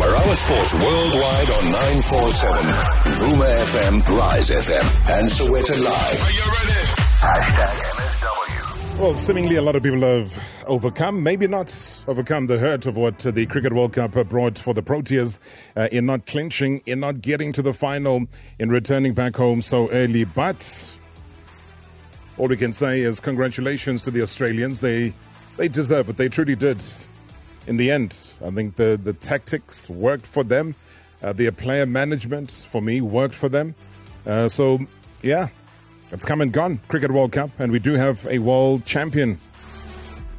Marawa Sports worldwide on 947, Vuma FM, Rise FM, and Sowetan Live. Are you ready? Hashtag MSW. Well, seemingly a lot of people have overcome, maybe not overcome the hurt of what the Cricket World Cup brought for the Proteas uh, in not clinching, in not getting to the final, in returning back home so early. But all we can say is congratulations to the Australians. They they deserve it. They truly did. In the end, I think the, the tactics worked for them. Uh, their player management, for me, worked for them. Uh, so, yeah, it's come and gone, Cricket World Cup, and we do have a world champion.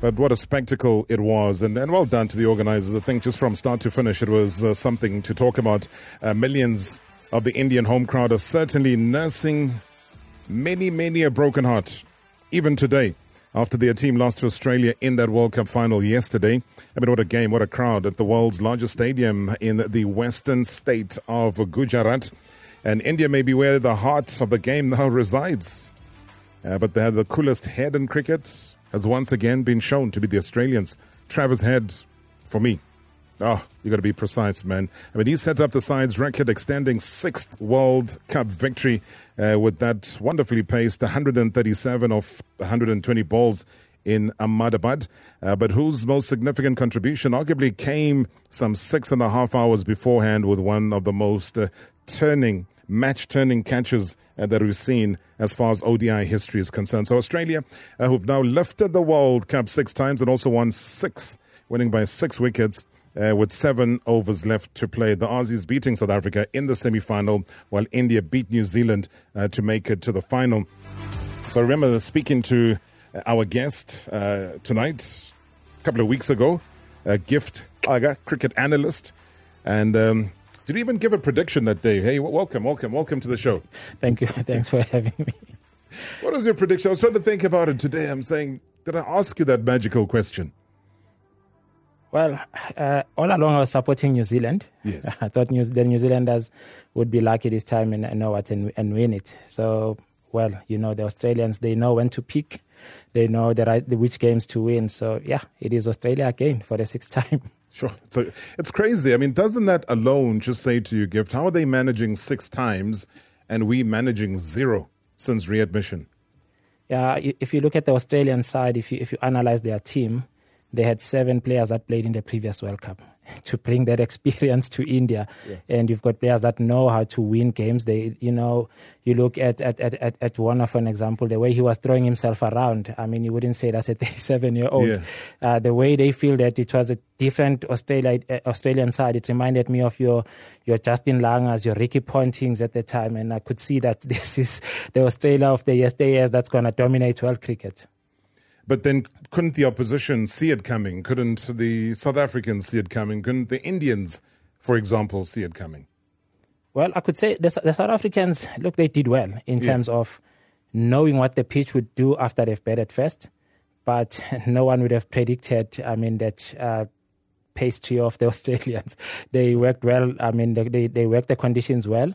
But what a spectacle it was, and, and well done to the organizers. I think just from start to finish, it was uh, something to talk about. Uh, millions of the Indian home crowd are certainly nursing many, many a broken heart, even today, after their team lost to Australia in that World Cup final yesterday. I mean, what a game, what a crowd at the world's largest stadium in the western state of Gujarat. And India may be where the heart of the game now resides. Uh, but they have the coolest head in cricket, has once again been shown to be the Australians. Travis Head, for me, Oh, you got to be precise, man. I mean, he set up the side's record, extending sixth World Cup victory uh, with that wonderfully paced 137 of 120 balls in Ahmedabad. Uh, but whose most significant contribution arguably came some six and a half hours beforehand with one of the most uh, turning, match turning catches uh, that we've seen as far as ODI history is concerned. So, Australia, uh, who've now lifted the World Cup six times and also won six, winning by six wickets. Uh, with seven overs left to play. The Aussies beating South Africa in the semi final, while India beat New Zealand uh, to make it to the final. So I remember speaking to our guest uh, tonight, a couple of weeks ago, a Gift Xaka, cricket analyst. And um, did you even give a prediction that day? Hey, welcome, welcome, welcome to the show. Thank you. Thanks for having me. What was your prediction? I was trying to think about it today. I'm saying, did I ask you that magical question? Well, uh, all along I was supporting New Zealand. Yes. I thought New, the New Zealanders would be lucky this time and, and know what and, and win it. So, well, you know, the Australians, they know when to pick. They know the right, the, which games to win. So, yeah, it is Australia again for the sixth time. Sure. So it's crazy. I mean, doesn't that alone just say to you, Gift, how are they managing six times and we managing zero since readmission? Yeah, if you look at the Australian side, if you if you analyze their team, they had seven players that played in the previous World Cup to bring that experience to India. Yeah. And you've got players that know how to win games. They, you know, you look at, at, at, at one of an example, the way he was throwing himself around. I mean, you wouldn't say that's a 37 year old. Yeah. Uh, the way they feel that it was a different Australia, uh, Australian side. It reminded me of your, your Justin Langers, your Ricky Pontings at the time. And I could see that this is the Australia of the yesteryears that's going to dominate world cricket. But then couldn't the opposition see it coming? Couldn't the South Africans see it coming? Couldn't the Indians, for example, see it coming? Well, I could say the, the South Africans, look, they did well in yeah. terms of knowing what the pitch would do after they've batted first. But no one would have predicted, I mean, that uh, pastry of the Australians. They worked well. I mean, they, they, they worked the conditions well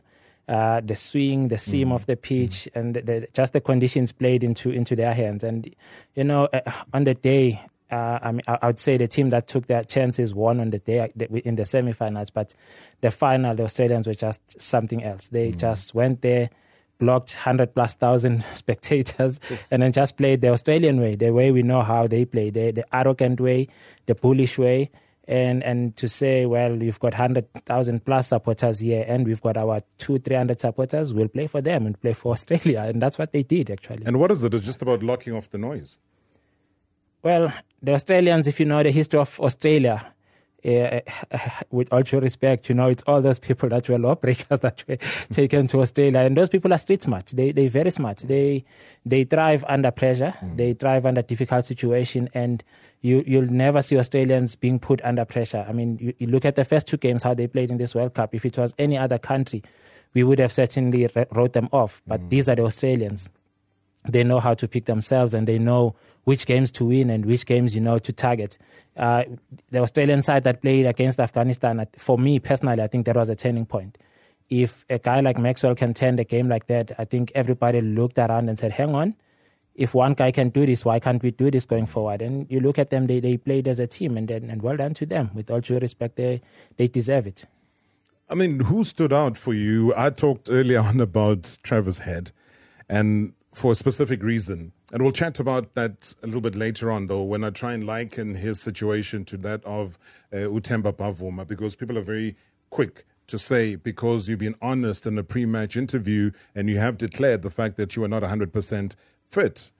uh, the swing, the seam mm. of the pitch, mm. and the, the, just the conditions played into into their hands. And you know, uh, on the day, uh, I mean, I, would say the team that took their chances won on the day in the semi-finals, but the final, the Australians were just something else. They mm. just went there, blocked hundred plus thousand spectators, and then just played the Australian way, the way we know how they play, the, the arrogant way, the bullish way and and to say, well, you've got hundred thousand plus supporters here, and we've got our two, three hundred supporters. We'll play for them and play for Australia, and that's what they did actually. And what is it? It's just about locking off the noise. Well, the Australians, if you know the history of Australia, uh, with all due respect, you know, it's all those people that were lawbreakers that were taken to Australia, and those people are street smart. They they very smart. They they thrive under pressure. Mm. They thrive under difficult situation, and you you'll never see Australians being put under pressure. I mean, you, you look at the first two games how they played in this World Cup. If it was any other country, we would have certainly wrote them off. But mm. these are the Australians they know how to pick themselves and they know which games to win and which games you know to target. Uh, the Australian side that played against Afghanistan, for me personally, I think that was a turning point. If a guy like Maxwell can turn the game like that, I think everybody looked around and said, "Hang on, if one guy can do this, why can't we do this going forward? And you look at them; they, they played as a team, and then, and well done to them. With all due respect, they they deserve it. I mean, who stood out for you? I talked earlier on about Travis Head, and for a specific reason. And we'll chat about that a little bit later on, though, when I try and liken his situation to that of uh, Uthemba Bavuma, because people are very quick to say, because you've been honest in a pre match interview and you have declared the fact that you are not 100% fit.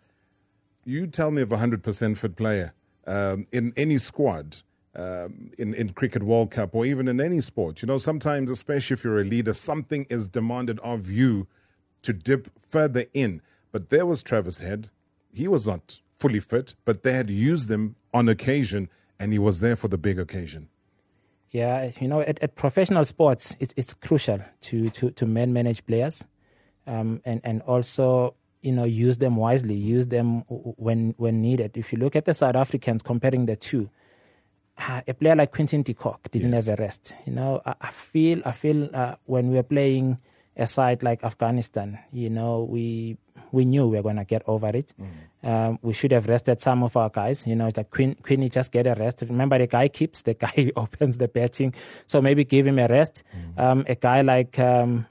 You tell me of a 100% fit player um, in any squad. Um, in, in cricket World Cup or even in any sport. You know, sometimes, especially if you're a leader, something is demanded of you to dip further in. But there was Travis Head. He was not fully fit, but they had used him on occasion, and he was there for the big occasion. Yeah, you know, at, at professional sports, it's, it's crucial to, to, to man manage players um, and, and also, you know, use them wisely, use them when, when needed. If you look at the South Africans, comparing the two, uh, a player like Quinton de Kock didn't yes. have a rest. You know, I, I feel, I feel uh, when we were playing a side like Afghanistan, you know, we we knew we were going to get over it. Mm. Um, we should have rested some of our guys. You know, like Queen, Queenie just get a rest. Remember, the guy keeps, the guy opens the betting. So maybe give him a rest. Mm. Um, a guy like um,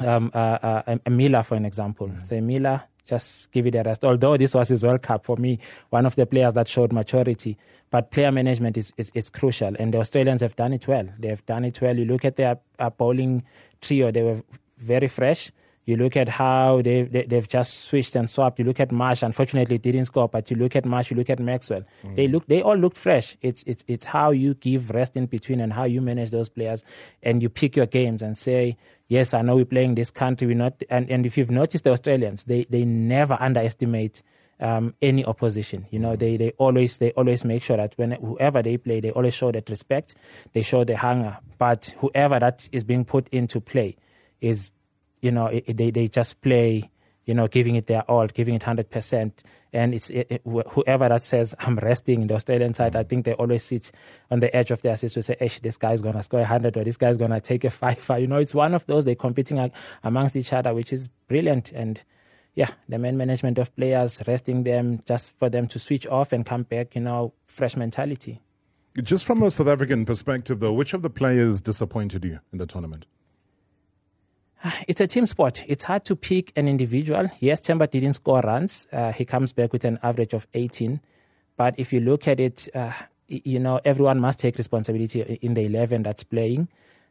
um, uh, uh, Emila, for an example. Mm. So Emila, just give it a rest. Although this was his World Cup for me, one of the players that showed maturity. But player management is, is, is crucial, and the Australians have done it well. They have done it well. You look at their uh, bowling trio; they were very fresh. You look at how they, they have just switched and swapped. You look at Marsh. Unfortunately, didn't score. But you look at Marsh. You look at Maxwell. Mm. They look. They all looked fresh. It's it's it's how you give rest in between and how you manage those players, and you pick your games and say, yes, I know we're playing this country. We're not. And, and if you've noticed, the Australians they they never underestimate. Um, any opposition. You know, mm. they, they always they always make sure that when whoever they play, they always show that respect, they show the hunger. But whoever that is being put into play is you know, it, they, they just play, you know, giving it their all, giving it 100%. And it's it, it, whoever that says, I'm resting in the Australian side, I think they always sit on the edge of their seats to say, Hey, this guy's going to score 100 or this guy's going to take a five. You know, it's one of those, they're competing amongst each other, which is brilliant. And yeah, the main management of players, resting them just for them to switch off and come back, you know, fresh mentality. Just from a South African perspective, though, which of the players disappointed you in the tournament? It's a team sport. It's hard to pick an individual. Yes, Temba didn't score runs. Uh, he comes back with an average of 18. But if you look at it, uh, you know, everyone must take responsibility in the 11 that's playing.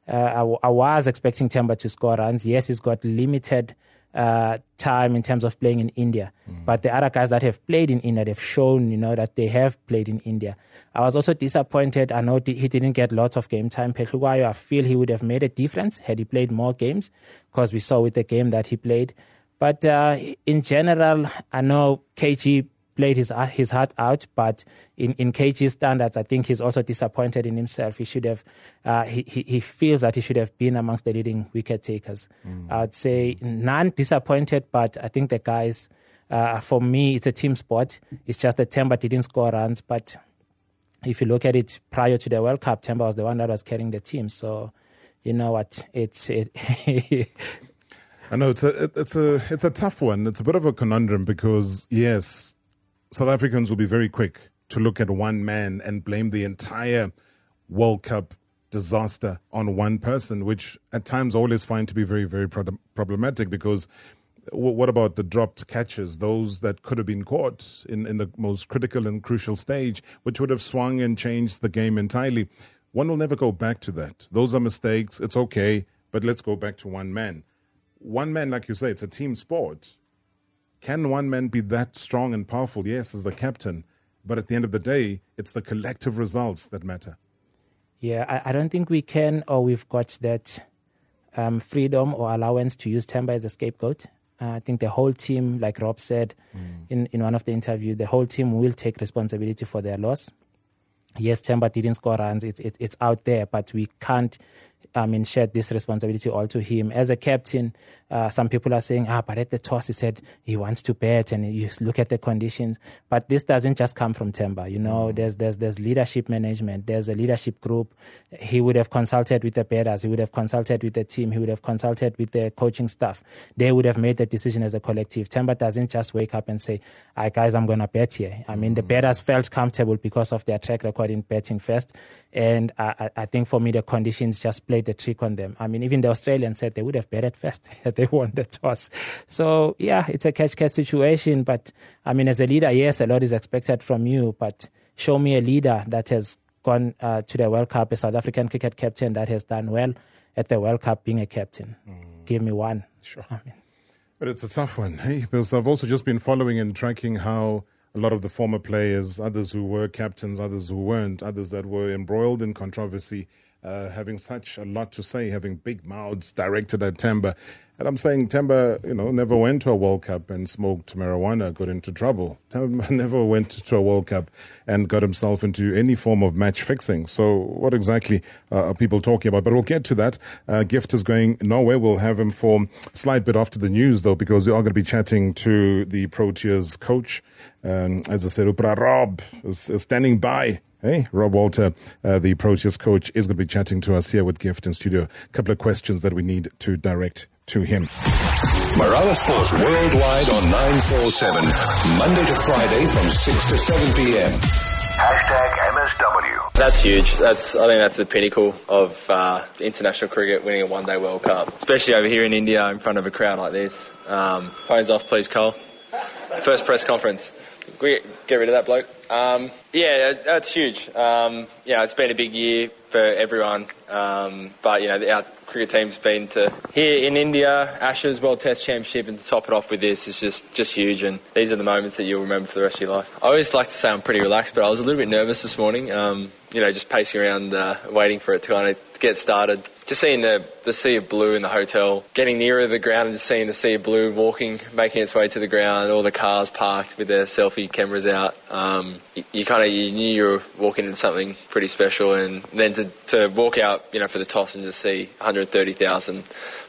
Uh, I, I, was expecting Temba to score runs. Yes, he's got limited uh, time in terms of playing in India. Mm. But the other guys that have played in India, they've shown, you know, that they have played in India. I was also disappointed. I know he didn't get lots of game time. Phehlukwayo, I feel he would have made a difference had he played more games because we saw with the game that he played. But uh, in general, I know KG played his his heart out, but in in KG's standards, I think he's also disappointed in himself. He should have, uh, he, he he feels that he should have been amongst the leading wicket takers. Mm. I'd say none disappointed, but I think the guys, uh, for me, it's a team sport. It's just that Temba didn't score runs, but if you look at it prior to the World Cup, Temba was the one that was carrying the team. So, you know what, it's it. I know it's a it's a it's a tough one. It's a bit of a conundrum because yes, South Africans will be very quick to look at one man and blame the entire World Cup disaster on one person, which at times I always find to be very, very pro- problematic because what about the dropped catches, those that could have been caught in, in the most critical and crucial stage, which would have swung and changed the game entirely? One will never go back to that. Those are mistakes. It's okay, but let's go back to one man. One man, like you say, it's a team sport. Can one man be that strong and powerful? Yes, as the captain. But at the end of the day, it's the collective results that matter. Yeah, I, I don't think we can, or we've got that um, freedom or allowance to use Temba as a scapegoat. Uh, I think the whole team, like Rob said mm. in, in one of the interviews, the whole team will take responsibility for their loss. Yes, Temba didn't score runs. It's, it, it's out there, but we can't I mean, shared this responsibility all to him. As a captain, uh, some people are saying, ah, but at the toss, he said he wants to bet and you look at the conditions. But this doesn't just come from Temba. You know, mm. there's, there's, there's leadership management. There's a leadership group. He would have consulted with the betters. He would have consulted with the team. He would have consulted with the coaching staff. They would have made the decision as a collective. Temba doesn't just wake up and say, ah, guys, I'm going to bet here. I mean, mm. the betters felt comfortable because of their track record in betting first. And I, I think for me, the conditions just played the trick on them. I mean, even the Australians said they would have betted first they won the toss. So, yeah, it's a catch catch situation. But I mean, as a leader, yes, a lot is expected from you. But show me a leader that has gone uh, to the World Cup, a South African cricket captain that has done well at the World Cup being a captain. Mm. Give me one. Sure. I mean, but it's a tough one, hey? Because I've also just been following and tracking how a lot of the former players, others who were captains, others who weren't, others that were embroiled in controversy, uh, having such a lot to say, having big mouths directed at Temba. And I'm saying Temba, you know, never went to a World Cup and smoked marijuana, got into trouble. Temba never went to a World Cup and got himself into any form of match fixing. So what exactly uh, are people talking about? But we'll get to that. Uh, Gift is going nowhere. We'll have him for a slight bit after the news, though, because we are going to be chatting to the Proteas coach. Um, as I said, Upra Rob is, is standing by Hey, Rob Walter, uh, the Proteas coach, is going to be chatting to us here with Gift in studio. A couple of questions that we need to direct to him. Marawa Sports worldwide on 947, Monday to Friday from 6 to 7 p.m. Hashtag MSW. That's huge. That's I think that's the pinnacle of uh, international cricket, winning a one-day World Cup, especially over here in India in front of a crowd like this. Um, phones off, please, Cole. First press conference. Get rid of that bloke. Um, yeah, that's huge. Um, yeah, it's been a big year for everyone. Um, but, you know, our cricket team's been to here in India, Ashes World Test Championship, and to top it off with this is just, just huge. And these are the moments that you'll remember for the rest of your life. I always like to say I'm pretty relaxed, but I was a little bit nervous this morning. Um, you know, just pacing around, uh, waiting for it to kind of get started. Just seeing the, the sea of blue in the hotel, getting nearer the ground and just seeing the sea of blue walking, making its way to the ground, all the cars parked with their selfie cameras out. Um, you, you kind of you knew you were walking into something pretty special, and then to, to walk out, you know, for the toss and just see 130,000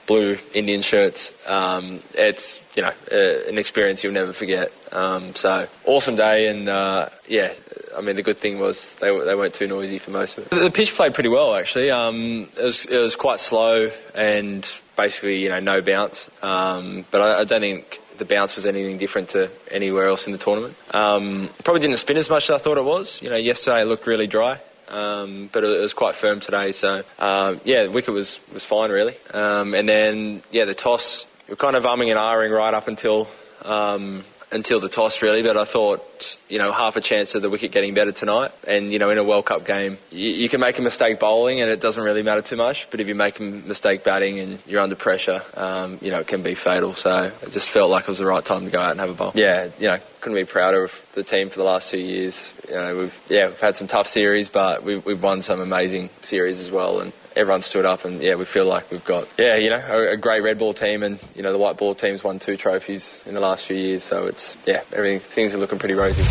blue Indian shirts. Um, it's you know an experience you'll never forget. Um, so awesome day, and uh, yeah, I mean, the good thing was they, they weren't too noisy for most of it. The pitch played pretty well, actually. Um, it, was, it was quite slow and basically, you know, no bounce. Um, but I, I, don't think the bounce was anything different to anywhere else in the tournament. Um, probably didn't spin as much as I thought it was. You know, yesterday it looked really dry. Um, but it was quite firm today. So um, yeah, the wicket was was fine really. Um, and then yeah, the toss we are kind of umming and ahhing right up until um, until the toss, really. But I thought, you know, half a chance of the wicket getting better tonight. And, you know, in a World Cup game, you, you, can make a mistake bowling and it doesn't really matter too much. But if you make a mistake batting and you're under pressure, um, you know, it can be fatal. So it just felt like it was the right time to go out and have a bowl. Yeah, you know, couldn't be prouder of the team for the last two years. You know, we've, yeah, we've had some tough series, but we've, we've won some amazing series as well. And everyone stood up, and yeah, we feel like we've got yeah, you know, a, a, great red ball team, and you know, the white ball team's won two trophies in the last few years, so it's yeah, everything things are looking pretty rosy.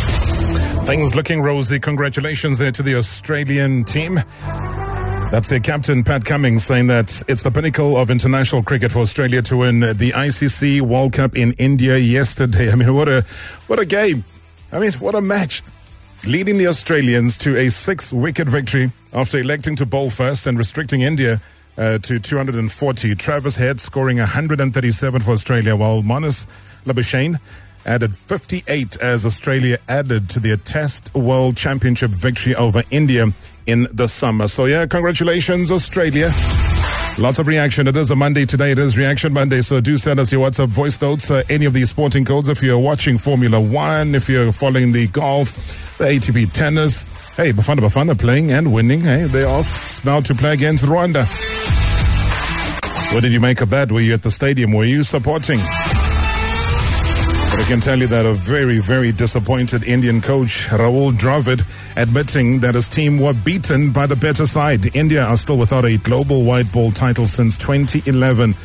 Things looking rosy. Congratulations there to the Australian team. That's their captain, Pat Cummins, saying that it's the pinnacle of international cricket for Australia to win the ICC World Cup in India yesterday. I mean, what a what a game! I mean, what a match! Leading the Australians to a six wicket victory after electing to bowl first and restricting India uh, to 240. Travis Head scoring 137 for Australia, while Marnus Labuschagne added 58 as Australia added to their Test World Championship victory over India in the summer. So, yeah, congratulations, Australia. Lots of reaction. It is a Monday today. It is Reaction Monday. So do send us your WhatsApp voice notes, uh, any of these sporting codes. If you're watching Formula One, if you're following the golf, the ATP tennis. Hey, Bafana Bafana playing and winning. Hey, they're off now to play against Rwanda. What did you make of that? Were you at the stadium? Were you supporting? But I can tell you that a very, very disappointed Indian coach, Rahul Dravid, admitting that his team were beaten by the better side. India are still without a global white ball title since 2011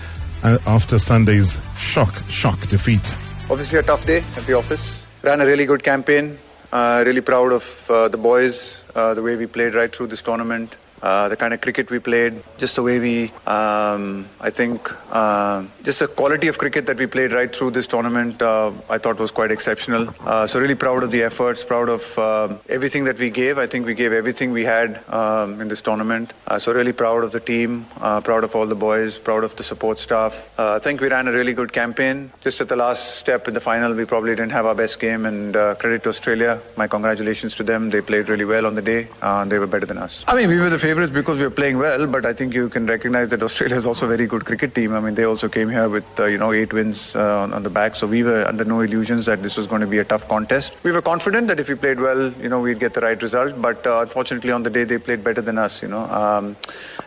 uh, after Sunday's shock, shock defeat. Obviously, a tough day at the office. Ran a really good campaign. Uh, really proud of uh, the boys, uh, the way we played right through this tournament. Uh, the kind of cricket we played, just the way we, um, I think, uh, just the quality of cricket that we played right through this tournament, uh, I thought was quite exceptional. Uh, so really proud of the efforts, proud of uh, everything that we gave. I think we gave everything we had um, in this tournament. So really proud of the team, proud of all the boys, proud of the support staff. I think we ran a really good campaign. Just at the last step in the final, we probably didn't have our best game, and credit to Australia. My congratulations to them. They played really well on the day. they were better than us. I mean, we were the favourites because we are playing well, but I think you can recognize that Australia is also a very good cricket team. I mean, they also came here with uh, you know eight wins uh, on, on, the back, so we were under no illusions that this was going to be a tough contest. We were confident that if we played well, you know, we'd get the right result. But uh, unfortunately, on the day they played better than us. You know, um,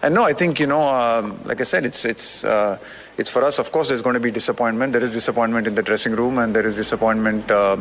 and no, I think you know, um, like I said, it's it's uh, it's for us, of course, there's going to be disappointment. There is disappointment in the dressing room, and there is disappointment uh,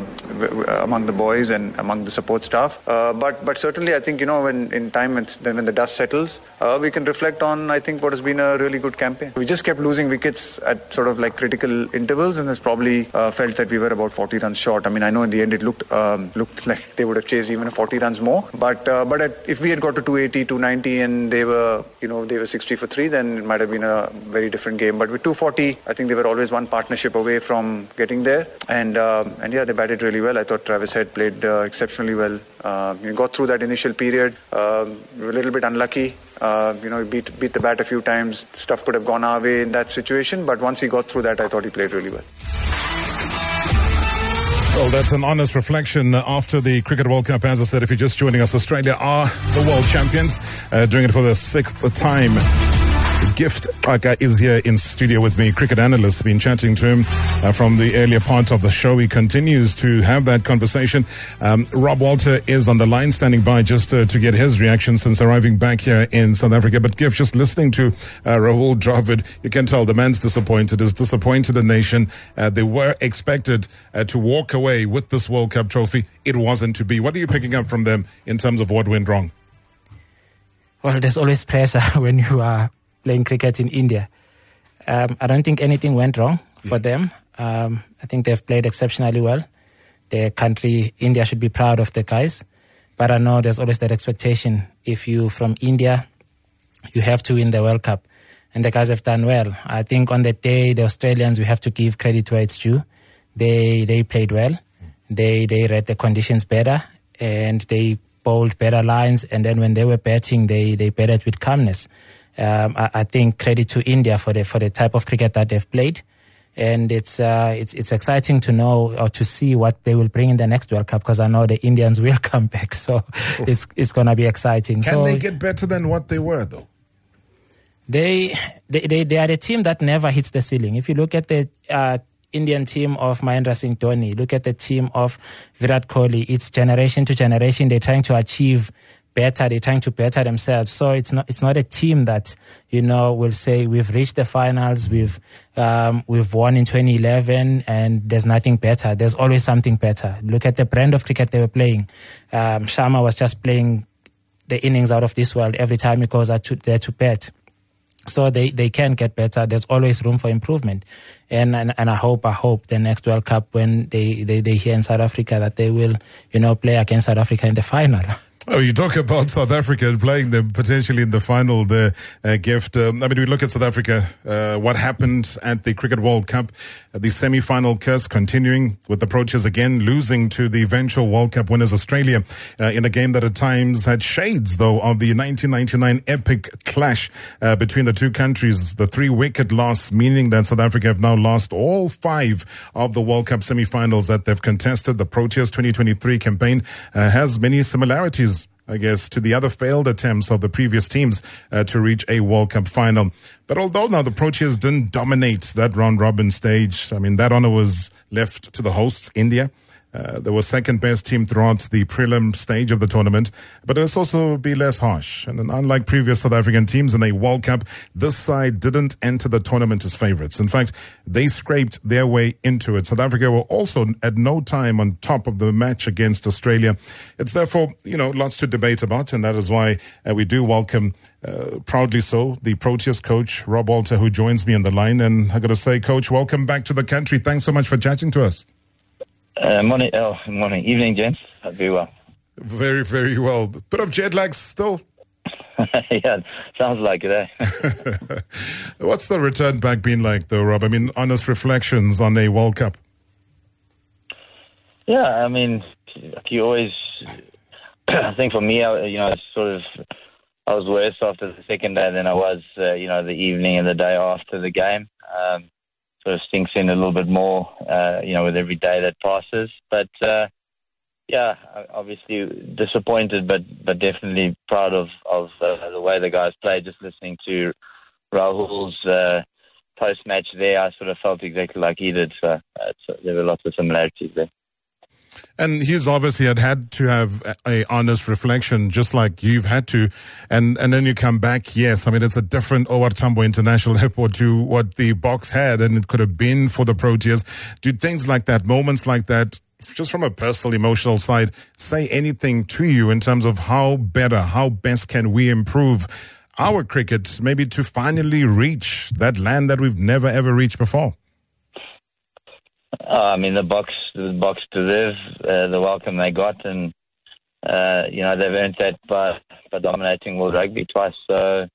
among the boys and among the support staff. Uh, but but certainly, I think you know when in time when, when the dust settles, uh, we can reflect on I think what has been a really good campaign. We just kept losing wickets at sort of like critical intervals, and has probably uh, felt that we were about 40 runs short. I mean, I know in the end it looked um, looked like they would have chased even 40 runs more, but uh, but at, if we had got to 280, 290, and they were you know they were 60 for three, then it might have been a very different game. But 240. I think they were always one partnership away from getting there. And um, and yeah, they batted really well. I thought Travis Head played uh, exceptionally well. Uh, you got through that initial period. Um, we were a little bit unlucky. Uh, you know, beat beat the bat a few times. Stuff could have gone our way in that situation. But once he got through that, I thought he played really well. Well, that's an honest reflection after the Cricket World Cup. As I said, if you're just joining us, Australia are the world champions, uh, doing it for the sixth time. Gift Xaka is here in studio with me, cricket analyst. Been chatting to him uh, from the earlier part of the show. He continues to have that conversation. Um, Rob Walter is on the line, standing by just uh, to get his reaction since arriving back here in South Africa. But Gift, just listening to uh, Rahul Dravid, you can tell the man's disappointed. Is disappointed the nation. Uh, they were expected uh, to walk away with this World Cup trophy. It wasn't to be. What are you picking up from them in terms of what went wrong? Well, there's always pressure when you are playing cricket in India. Um, I don't think anything went wrong for yeah. them. Um, I think they've played exceptionally well. Their country, India, should be proud of the guys. But I know there's always that expectation. If you from India, you have to win the World Cup. And the guys have done well. I think on the day, the Australians, we have to give credit where it's due. They they played well. They they read the conditions better and they bowled better lines. And then when they were batting, they they batted with calmness um, I, I, think credit to India for the for the type of cricket that they've played, and it's uh, it's it's exciting to know or to see what they will bring in the next World Cup because I know the Indians will come back, so it's it's gonna be exciting. Can so, they get better than what they were though? They, they they they are the team that never hits the ceiling. If you look at the uh, Indian team of Mahendra Singh Dhoni, look at the team of Virat Kohli. It's generation to generation. They're trying to achieve better. They're trying to better themselves. So it's not it's not a team that you know will say we've reached the finals, we've um, we've won in 2011, and there's nothing better. There's always something better. Look at the brand of cricket they were playing. Um, Sharma was just playing the innings out of this world every time he goes out to, there to. So they, they can get better. There's always room for improvement. And, and, and I hope, I hope the next World Cup when they, they, they here in South Africa that they will, you know, play against South Africa in the final. Oh, you talk about South Africa playing them potentially in the final, the uh, gift. Um, I mean, we look at South Africa, uh, what happened at the Cricket World Cup, the semi-final curse continuing with the Proteas again losing to the eventual World Cup winners Australia uh, in a game that at times had shades, though, of the 1999 epic clash uh, between the two countries. The three-wicket loss, meaning that South Africa have now lost all five of the World Cup semi-finals that they've contested. The Proteas 2023 campaign uh, has many similarities I guess, to the other failed attempts of the previous teams uh, to reach a World Cup final. But although now the Proteas didn't dominate that round robin stage, I mean, that honor was left to the hosts, India. Uh, they were second best team throughout the prelim stage of the tournament, but let's also be less harsh. And unlike previous South African teams in a World Cup, this side didn't enter the tournament as favorites. In fact, they scraped their way into it. South Africa were also at no time on top of the match against Australia. It's therefore, you know, lots to debate about, and that is why uh, we do welcome, uh, proudly so, the Proteas coach, Rob Walter, who joins me on the line. And I got to say, coach, welcome back to the country. Thanks so much for chatting to us. Uh, morning, oh, morning, evening, gents. Hope you well. Very, very well. Bit of jet lag still. yeah, sounds like it. Eh? What's the return back been like, though, Rob? I mean, honest reflections on a World Cup. Yeah, I mean, you always. I think for me, I, you know, sort of, I was worse after the second day than I was, uh, you know, the evening and the day after the game. Um, sort of sinks in a little bit more, uh, you know, with every day that passes. But uh, yeah, obviously disappointed, but but definitely proud of of uh, the way the guys played. Just listening to Rahul's uh, post match there, I sort of felt exactly like he did. So uh, there were lots of similarities there. And he's obviously had had to have a honest reflection, just like you've had to. And and then you come back. Yes, I mean it's a different OR Tambo International Airport to what the Boks had, and it could have been for the Proteas. Do things like that, moments like that, just from a personal, emotional side, say anything to you in terms of how better, how best can we improve our cricket, maybe to finally reach that land that we've never ever reached before? Uh, I mean, the Boks, the Boks deserve uh, the welcome they got, and uh, you know they've earned that by by dominating World Rugby twice. So,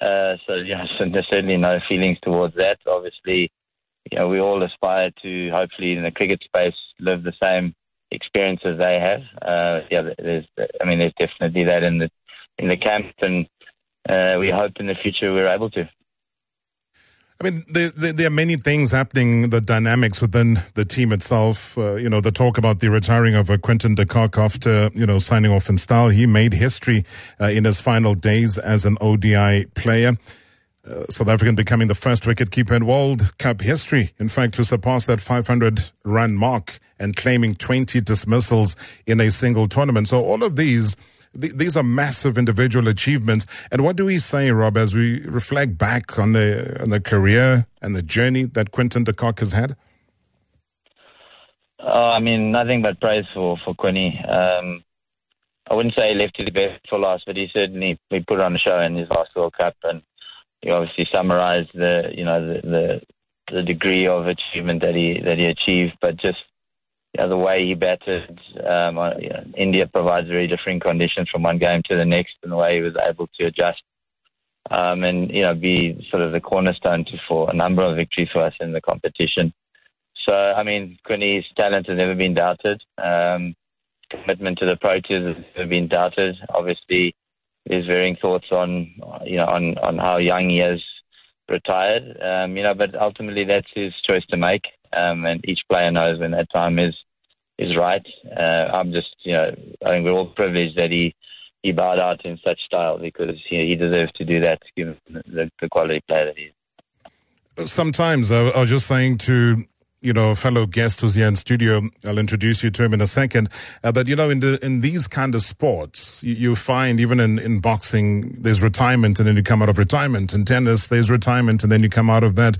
uh, so know, so there's certainly no feelings towards that. Obviously, you know, we all aspire to hopefully in the cricket space live the same experience as they have. Uh, yeah, there's, I mean, there's definitely that in the in the camp, and uh, we hope in the future we're able to. I mean, there, there, there, are many things happening, the dynamics within the team itself. Uh, you know, the talk about the retiring of uh, Quinton de Kock after, you know, signing off in style. He made history uh, in his final days as an ODI player. Uh, South African becoming the first wicketkeeper in World Cup history, in fact, to surpass that 500 run mark and claiming 20 dismissals in a single tournament. So all of these these are massive individual achievements. And what do we say, Rob, as we reflect back on the on the career and the journey that Quinton de Kock has had? Uh, I mean, nothing but praise for for Quinny. Um, I wouldn't say he left his best for last, but he certainly he put on a show in his last World Cup, and he obviously summarised the you know the, the the degree of achievement that he that he achieved, but just you know, the way he batted, um, uh, you know, India provides very different conditions from one game to the next, and the way he was able to adjust um, and you know be sort of the cornerstone to, for a number of victories for us in the competition. So I mean, Quinny's talent has never been doubted. Um, commitment to the Proteas has never been doubted. Obviously, there's varying thoughts on you know on on how young he is retired. Um, you know, but ultimately that's his choice to make um, and each player knows when that time is is right. Uh, I'm just, you know, I think we're all privileged that he he bowed out in such style because you know, he deserves to do that given the, the quality player that he is. Sometimes I, I was just saying to you know, fellow guest who's here in studio. I'll introduce you to him in a second. Uh, but you know, in the in these kind of sports, you, you, find even in, in boxing, there's retirement and then you come out of retirement. In tennis, there's retirement and then you come out of that.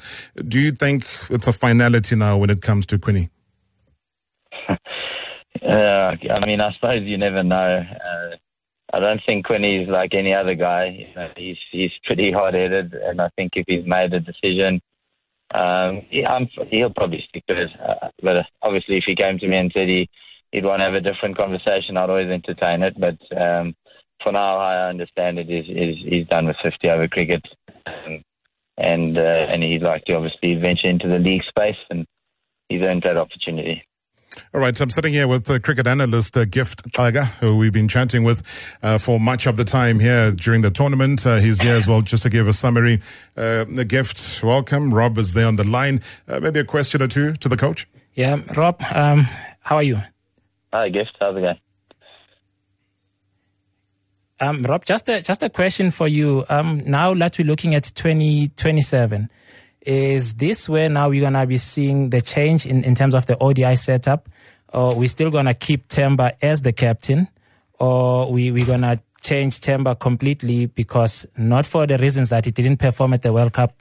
Do you think it's a finality now when it comes to Quinny? uh, I mean, I suppose you never know. Uh, I don't think Quinny's like any other guy. You know, he's he's pretty hard headed, and I think if he's made a decision um, yeah, he'll probably stick to it. Uh, but uh, obviously, if he came to me and said he, he'd want to have a different conversation, I'd always entertain it. But um, for now, I understand it is, is he's done with 50 over cricket, um, and uh, and he'd like to obviously venture into the league space, and he's earned that opportunity. All right, so I'm sitting here with uh, cricket analyst uh, Gift Tiger, who we've been chatting with uh, for much of the time here during the tournament. Uh, he's here as well, just to give a summary. Uh, Gift, welcome. Rob is there on the line. Uh, maybe a question or two to the coach. Yeah, Rob, um, how are you? Hi, Gift. How's it going? Um, Rob, just a just a question for you. Um, now that we're looking at 2027, is this where now we're gonna be seeing the change in, in terms of the ODI setup? Or we're still gonna keep Temba as the captain, or we we're gonna change Temba completely because not for the reasons that he didn't perform at the World Cup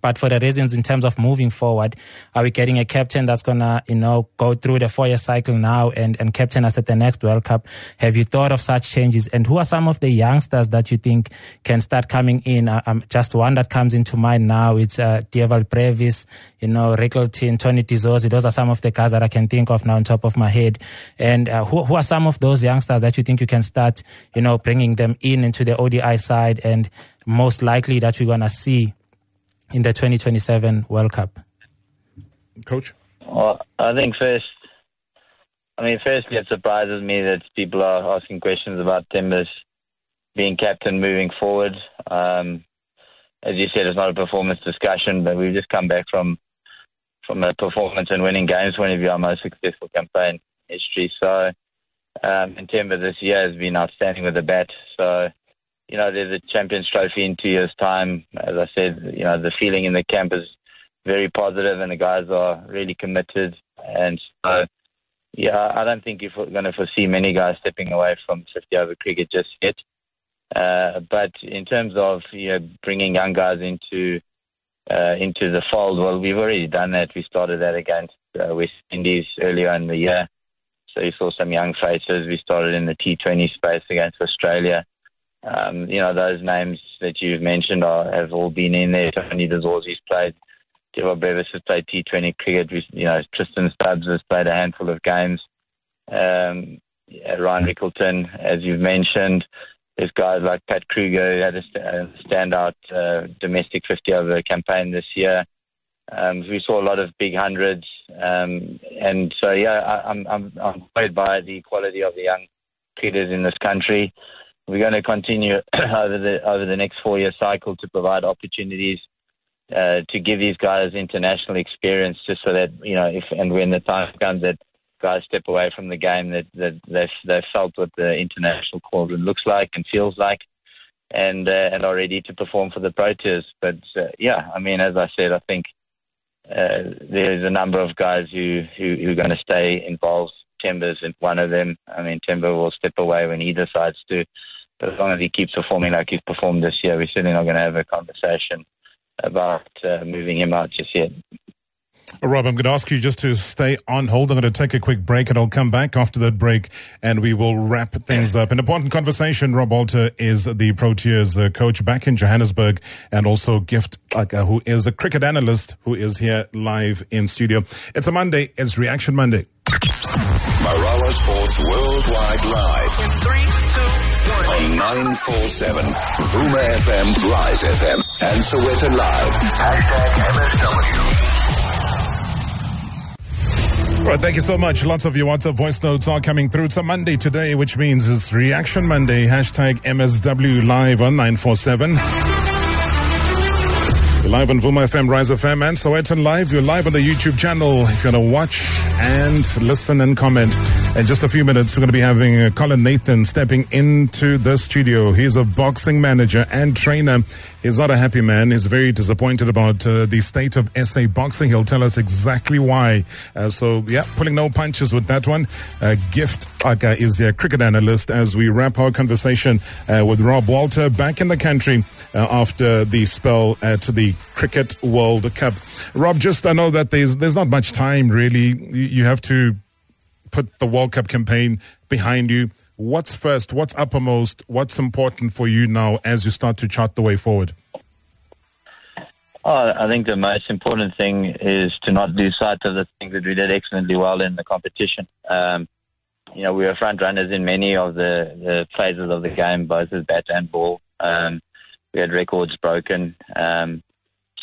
But for the reasons in terms of moving forward, are we getting a captain that's gonna, you know, go through the four year cycle now and, and captain us at the next World Cup? Have you thought of such changes? And who are some of the youngsters that you think can start coming in? Um, just one that comes into mind now. It's, uh, Dewald Brevis, you know, Rickelton, Tony de Zorzi. Those are some of the guys that I can think of now on top of my head. And, uh, who, who are some of those youngsters that you think you can start, you know, bringing them in into the ODI side and most likely that we're to see in the 2027 World Cup? Coach? Well, I think first, I mean, firstly, it surprises me that people are asking questions about Temba's being captain moving forward. Um, as you said, it's not a performance discussion, but we've just come back from from a performance and winning games point of view, our most successful campaign history. So, um, and Temba this year has been outstanding with the bat. So, you know, there's a Champions Trophy in two years' time. As I said, you know, the feeling in the camp is very positive, and the guys are really committed. And so, yeah, I don't think you're going to foresee many guys stepping away from 50 over cricket just yet. Uh, but in terms of you know bringing young guys into uh, into the fold, well, we've already done that. We started that against uh, West Indies earlier in the year. So you saw some young faces. We started in the T20 space against Australia. Um, you know, those names that you've mentioned are, have all been in there. Tony de Zorzi's played. Dewald Brevis has played T20 cricket. You know, Tristan Stubbs has played a handful of games. Um, Ryan Rickelton, as you've mentioned. There's guys like Pat Kruger who had a standout uh, domestic 50 over campaign this year. Um, we saw a lot of big hundreds, um, and so yeah, I, I'm I'm I'm worried by the quality of the young cricketers in this country we're going to continue over the over the next four year cycle to provide opportunities uh, to give these guys international experience, just so that you know if and when the time comes that guys step away from the game, that that they've they've felt what the international cauldron looks like and feels like, and uh, and are ready to perform for the pro Proteas. But uh, yeah, I mean, as I said, I think. Uh, there's a number of guys who, who, who are going to stay involved Temba's one of them. I mean, Temba will step away when he decides to. But as long as he keeps performing like he's performed this year, we're certainly not going to have a conversation about uh, moving him out just yet. Rob, I'm going to ask you just to stay on hold. I'm going to take a quick break and I'll come back after that break and we will wrap things up. An important conversation. Rob Walter is the Proteas uh, coach back in Johannesburg and also Gift, uh, who is a cricket analyst who is here live in studio. It's a Monday. It's Reaction Monday. Marawa Sports Worldwide Live. In three, two, one. On 947, Vuma FM, Rise FM, and Sowetan Live. Hashtag MSW. Right, thank you so much. Lots of your WhatsApp voice notes are coming through. It's a Monday today, which means it's Reaction Monday. Hashtag MSW Live on 947. You're live on Vuma FM, Rise FM, and Sowetan Live. You're live on the YouTube channel. If you want to watch and listen and comment. In just a few minutes, we're going to be having uh, Colin Nathan stepping into the studio. He's a boxing manager and trainer. He's not a happy man. He's very disappointed about uh, the state of SA boxing. He'll tell us exactly why. Uh, so, yeah, pulling no punches with that one. Uh, Gift Xaka is their cricket analyst as we wrap our conversation uh, with Rob Walter back in the country uh, after the spell at the Cricket World Cup. Rob, just I know that there's there's not much time really. You have to put the World Cup campaign behind you. What's first? What's uppermost? What's important for you now as you start to chart the way forward? Oh, I think the most important thing is to not lose sight of the things that we did excellently well in the competition. Um, you know, we were front runners in many of the, the phases of the game, both as bat and ball. Um, we had records broken. Um,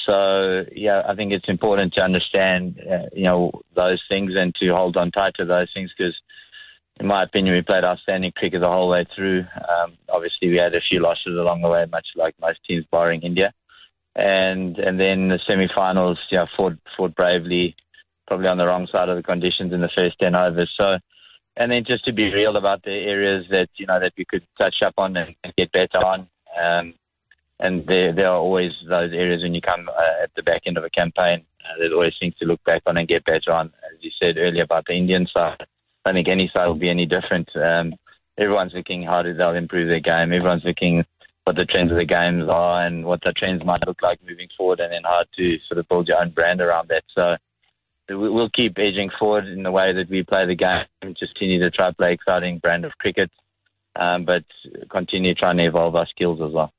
so, yeah, I think it's important to understand, uh, you know, those things and to hold on tight to those things because, in my opinion, we played outstanding cricket the whole way through. Um, obviously, we had a few losses along the way, much like most teams, barring India. And and then the semi-finals, yeah, fought fought bravely, probably on the wrong side of the conditions in the first ten overs. So, and then just to be real about the areas that you know that we could touch up on and, and get better on. Um, and there there are always those areas when you come uh, at the back end of a campaign. Uh, there's always things to look back on and get better on. As you said earlier about the Indian side, I don't think any side will be any different. Um, everyone's looking how do they'll improve their game. Everyone's looking what the trends of the games are and what the trends might look like moving forward, and then how to sort of build your own brand around that. So we'll keep edging forward in the way that we play the game, just continue to try to play exciting brand of cricket, um, but continue trying to evolve our skills as well.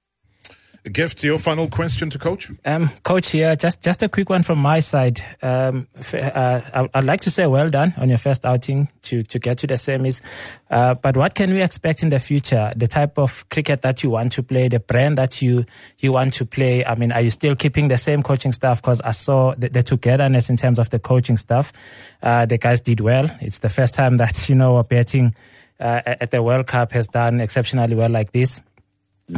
Gift, your final question to Coach? Um, Coach, here, just just a quick one from my side. Um, uh, I'd like to say well done on your first outing to, to get to the semis. Uh, but what can we expect in the future? The type of cricket that you want to play, the brand that you you want to play. I mean, are you still keeping the same coaching staff? Because I saw the, the, togetherness in terms of the coaching staff. Uh, the guys did well. It's the first time that you know a betting uh, at the World Cup has done exceptionally well like this.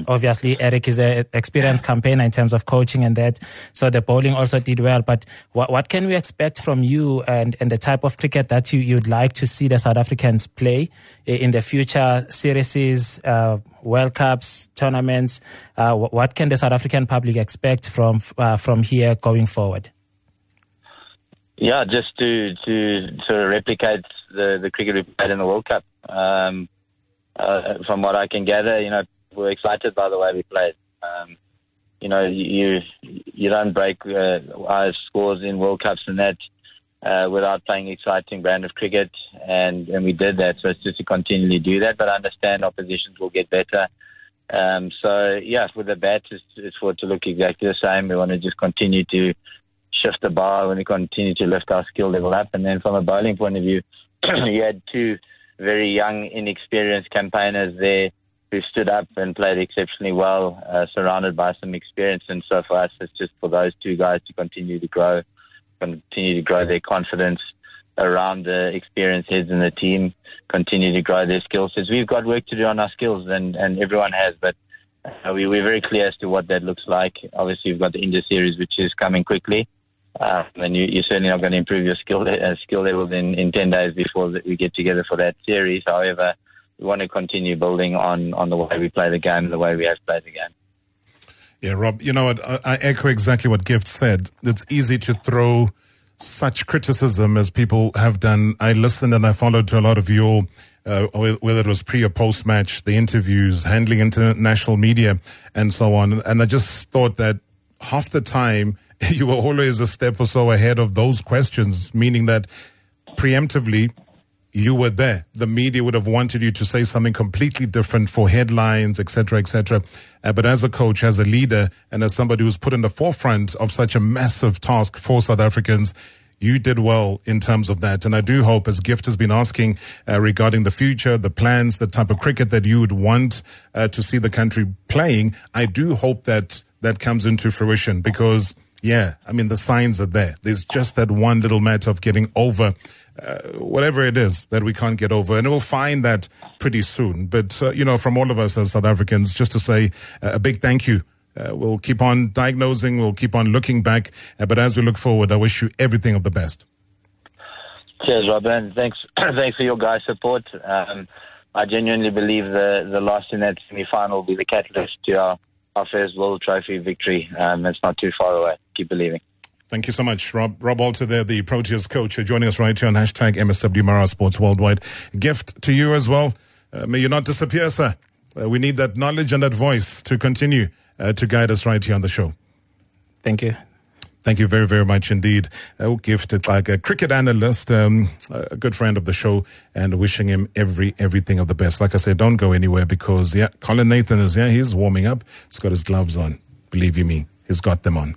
Obviously, Eric is an experienced campaigner in terms of coaching and that. So the bowling also did well. But what, what can we expect from you and, and the type of cricket that you, you'd like to see the South Africans play in the future series, uh, World Cups, tournaments? Uh, what can the South African public expect from uh, from here going forward? Yeah, just to to sort of replicate the the cricket we played in the World Cup. Um, uh, from what I can gather, you know, we're excited by the way we played. Um, you know, you you don't break uh, our scores in World Cups and that uh, without playing exciting brand of cricket, and and we did that. So it's just to continually do that. But I understand oppositions will get better. Um, so yeah, with the bats, it's, it's for it to look exactly the same. We want to just continue to shift the bar. We continue to lift our skill level up. And then from a bowling point of view, you had two very young, inexperienced campaigners there who stood up and played exceptionally well, uh, surrounded by some experience. And so for us, it's just for those two guys to continue to grow, continue to grow their confidence around the experienced heads in the team, continue to grow their skill sets. We've got work to do on our skills, and, and everyone has, but uh, we, we're very clear as to what that looks like. Obviously, we've got the India series, which is coming quickly. Uh, and you, are certainly not going to improve your skill uh, skill levels in, in 10 days before that we get together for that series. However, we want to continue building on, on the way we play the game, and the way we have played the game. Yeah, Rob, you know what? I, echo exactly what Gift said. It's easy to throw such criticism as people have done. I listened and I followed to a lot of your, uh, whether it was pre or post match, the interviews, handling international media, and so on. And I just thought that half the time you were always a step or so ahead of those questions, meaning that preemptively you were there. The media would have wanted you to say something completely different for headlines, etc., etc. Uh, but as a coach, as a leader, and as somebody who's put in the forefront of such a massive task for South Africans, you did well in terms of that. And I do hope, as Gift has been asking uh, regarding the future, the plans, the type of cricket that you would want uh, to see the country playing, I do hope that that comes into fruition because, yeah, I mean, the signs are there. There's just that one little matter of getting over uh, whatever it is that we can't get over. And we'll find that pretty soon. But, uh, you know, from all of us as South Africans, just to say uh, a big thank you. Uh, we'll keep on diagnosing, we'll keep on looking back. Uh, but as we look forward, I wish you everything of the best. Cheers, Robin. Thanks, thanks for your guys' support. Um, I genuinely believe the, the loss in that semi final will be the catalyst to our, our first World Trophy victory. Um, it's not too far away. Keep believing. Thank you so much, Rob. Rob Walter there, the Proteas coach, uh, joining us right here on hashtag MSW Marawa Sports Worldwide. Gift to you as well. Uh, may you not disappear, sir. Uh, we need that knowledge and that voice to continue uh, to guide us right here on the show. Thank you. Thank you very, very much indeed. Uh, Gift, Xaka cricket analyst, um, a good friend of the show, and wishing him every everything of the best. Like I said, don't go anywhere because, yeah, Colin Nathan is, yeah, he's warming up. He's got his gloves on. Believe you me, he's got them on.